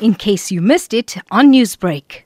in case you missed it on Newsbreak.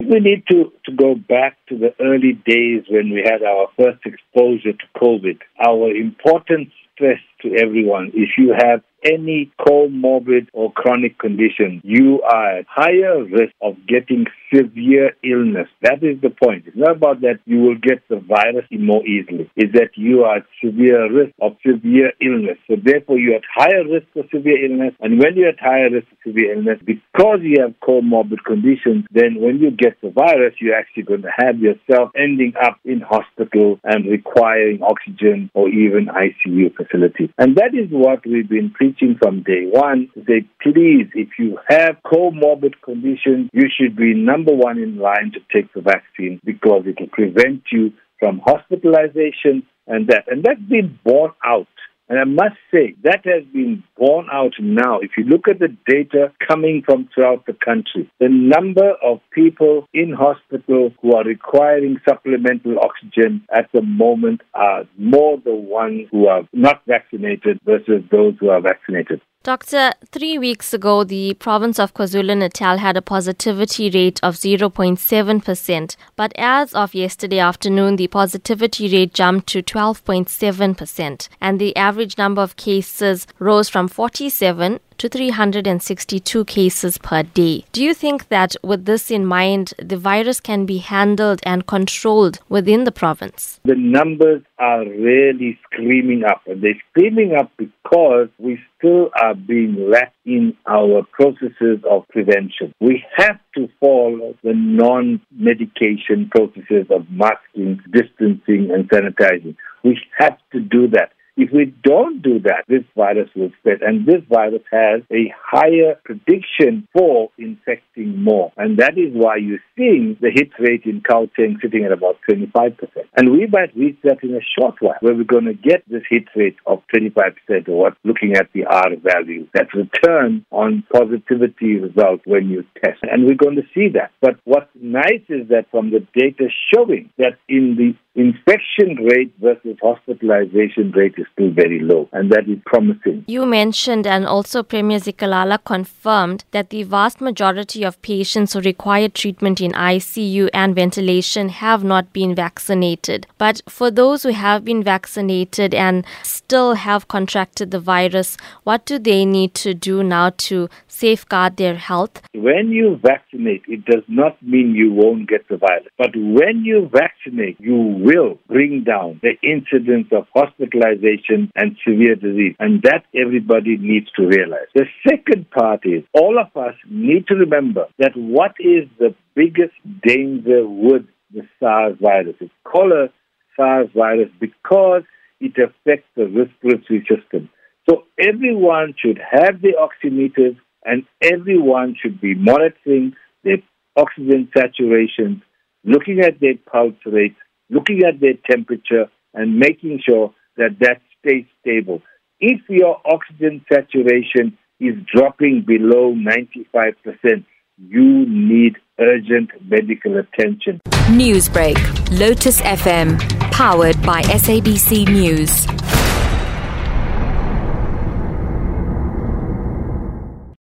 We need to, to go back to the early days when we had our first exposure to COVID. Our important stress to everyone if you have any comorbid or chronic condition, you are at higher risk of getting severe illness. That is the point. It's not about that you will get the virus more easily. It's that you are at severe risk of severe illness. So therefore you're at higher risk of severe illness. And when you're at higher risk of severe illness, because you have comorbid conditions, then when you get the virus, you're actually going to have yourself ending up in hospital and requiring oxygen or even ICU facility. And that is what we've been preaching from day one. Say, please, if you have comorbid conditions, you should be number one in line to take the vaccine because it will prevent you from hospitalization and that. And that's been borne out and I must say, that has been borne out now. If you look at the data coming from throughout the country, the number of people in hospital who are requiring supplemental oxygen at the moment are more the ones who are not vaccinated versus those who are vaccinated. Doctor, three weeks ago, the province of KwaZulu Natal had a positivity rate of 0.7%, but as of yesterday afternoon, the positivity rate jumped to 12.7%, and the average number of cases rose from 47 to 362 cases per day. Do you think that with this in mind, the virus can be handled and controlled within the province? The numbers are really screaming up, and they're screaming up because we still are being lax in our processes of prevention. We have to follow the non medication processes of masking, distancing, and sanitizing. We have to do that. If we don't do that, this virus will spread. And this virus has a higher prediction for infecting more. And that is why you're seeing the hit rate in Gauteng sitting at about 25%. And we might reach that in a short while, where we're going to get this hit rate of 25% or what, looking at the R value, that return on positivity result when you test. And we're going to see that. But what's nice is that from the data showing that in the infection rate versus hospitalization rate is still very low, and that is promising. You mentioned, and also Premier Zikalala confirmed, that the vast majority of patients who require treatment in ICU and ventilation have not been vaccinated. But for those who have been vaccinated and still have contracted the virus, what do they need to do now to safeguard their health? When you vaccinate, it does not mean you won't get the virus. But when you vaccinate, you will bring down the incidence of hospitalization and severe disease. And that everybody needs to realize. The second part is all of us need to remember that what is the biggest danger with the SARS virus? It's called SARS virus because it affects the respiratory system. So everyone should have the oximeters and everyone should be monitoring their oxygen saturation, looking at their pulse rate, looking at their temperature, and making sure that that stays stable. If your oxygen saturation is dropping below 95%, you need urgent medical attention. Newsbreak, Lotus FM, powered by SABC News.